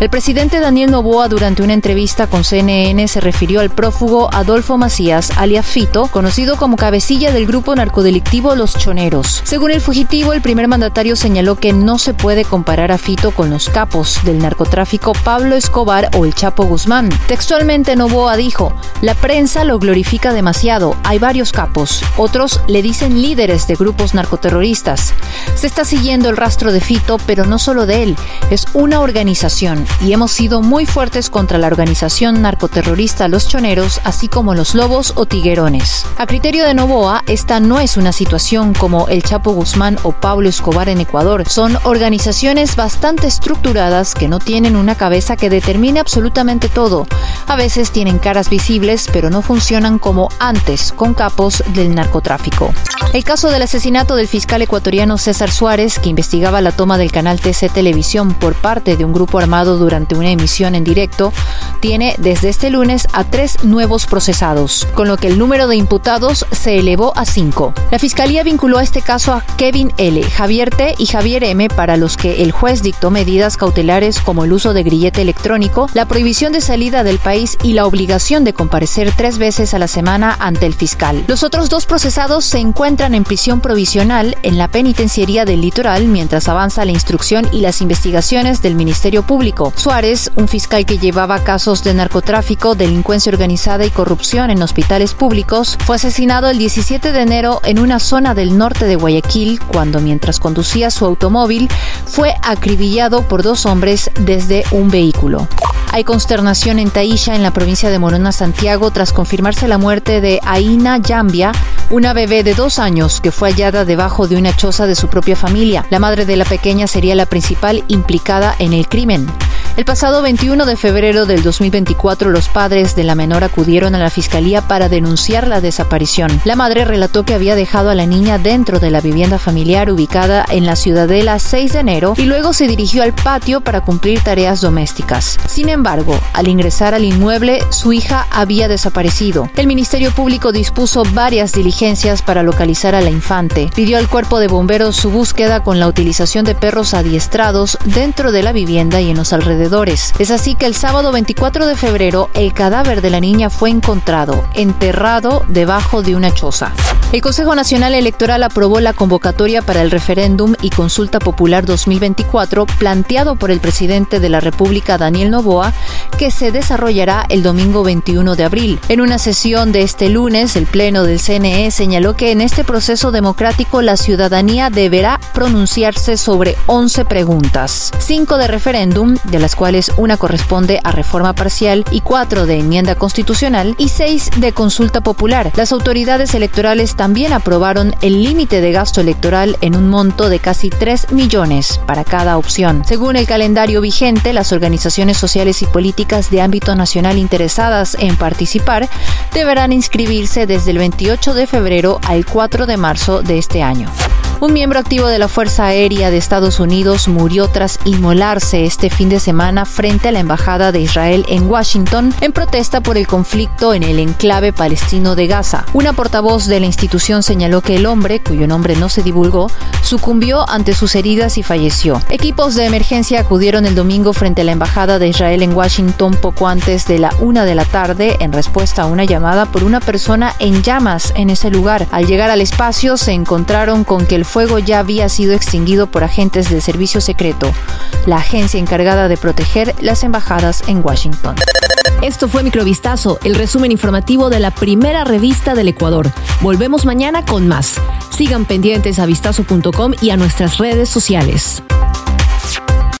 El presidente Daniel Novoa durante una entrevista con CNN se refirió al prófugo Adolfo Macías, alias Fito, conocido como cabecilla del grupo narcodelictivo Los Choneros. Según el fugitivo, el primer mandatario señaló que no se puede comparar a Fito con los capos del narcotráfico Pablo Escobar o el Chapo Guzmán. Textualmente Novoa dijo, la prensa lo glorifica demasiado, hay varios capos, otros le dicen líderes de grupos narcoterroristas. Se está siguiendo el rastro de Fito, pero no solo de él, es una organización y hemos sido muy fuertes contra la organización narcoterrorista Los Choneros, así como los Lobos o Tiguerones. A criterio de Novoa, esta no es una situación como el Chapo Guzmán o Pablo Escobar en Ecuador. Son organizaciones bastante estructuradas que no tienen una cabeza que determine absolutamente todo. A veces tienen caras visibles, pero no funcionan como antes, con capos del narcotráfico. El caso del asesinato del fiscal ecuatoriano César Suárez, que investigaba la toma del canal TC Televisión por parte de un grupo armado durante una emisión en directo, tiene desde este lunes a tres nuevos procesados, con lo que el número de imputados se elevó a cinco. La fiscalía vinculó a este caso a Kevin L., Javier T. y Javier M., para los que el juez dictó medidas cautelares como el uso de grillete electrónico, la prohibición de salida del país y la obligación de comparecer tres veces a la semana ante el fiscal. Los otros dos procesados se encuentran en prisión provisional en la penitenciaría del litoral mientras avanza la instrucción y las investigaciones del Ministerio Público. Suárez, un fiscal que llevaba casos de narcotráfico, delincuencia organizada y corrupción en hospitales públicos, fue asesinado el 17 de enero en una zona del norte de Guayaquil cuando mientras conducía su automóvil fue acribillado por dos hombres desde un vehículo. Hay consternación en Taisha, en la provincia de Morona, Santiago, tras confirmarse la muerte de Aina Yambia, una bebé de dos años que fue hallada debajo de una choza de su propia familia. La madre de la pequeña sería la principal implicada en el crimen. El pasado 21 de febrero del 2024, los padres de la menor acudieron a la fiscalía para denunciar la desaparición. La madre relató que había dejado a la niña dentro de la vivienda familiar ubicada en la ciudadela 6 de enero y luego se dirigió al patio para cumplir tareas domésticas. Sin embargo, al ingresar al inmueble, su hija había desaparecido. El Ministerio Público dispuso varias diligencias para localizar a la infante. Pidió al cuerpo de bomberos su búsqueda con la utilización de perros adiestrados dentro de la vivienda y en los alrededores es así que el sábado 24 de febrero el cadáver de la niña fue encontrado enterrado debajo de una choza. El Consejo Nacional Electoral aprobó la convocatoria para el referéndum y consulta popular 2024 planteado por el presidente de la República Daniel Novoa, que se desarrollará el domingo 21 de abril. En una sesión de este lunes, el Pleno del CNE señaló que en este proceso democrático la ciudadanía deberá pronunciarse sobre 11 preguntas, 5 de referéndum, de las cuales una corresponde a reforma parcial y cuatro de enmienda constitucional y seis de consulta popular. Las autoridades electorales también aprobaron el límite de gasto electoral en un monto de casi 3 millones para cada opción. Según el calendario vigente, las organizaciones sociales y políticas de ámbito nacional interesadas en participar deberán inscribirse desde el 28 de febrero al 4 de marzo de este año. Un miembro activo de la Fuerza Aérea de Estados Unidos murió tras inmolarse este fin de semana frente a la Embajada de Israel en Washington en protesta por el conflicto en el enclave palestino de Gaza. Una portavoz de la institución señaló que el hombre, cuyo nombre no se divulgó, sucumbió ante sus heridas y falleció. Equipos de emergencia acudieron el domingo frente a la Embajada de Israel en Washington poco antes de la una de la tarde en respuesta a una llamada por una persona en llamas en ese lugar. Al llegar al espacio se encontraron con que el fuego ya había sido extinguido por agentes del servicio secreto, la agencia encargada de proteger las embajadas en Washington. Esto fue Microvistazo, el resumen informativo de la primera revista del Ecuador. Volvemos mañana con más. Sigan pendientes a vistazo.com y a nuestras redes sociales.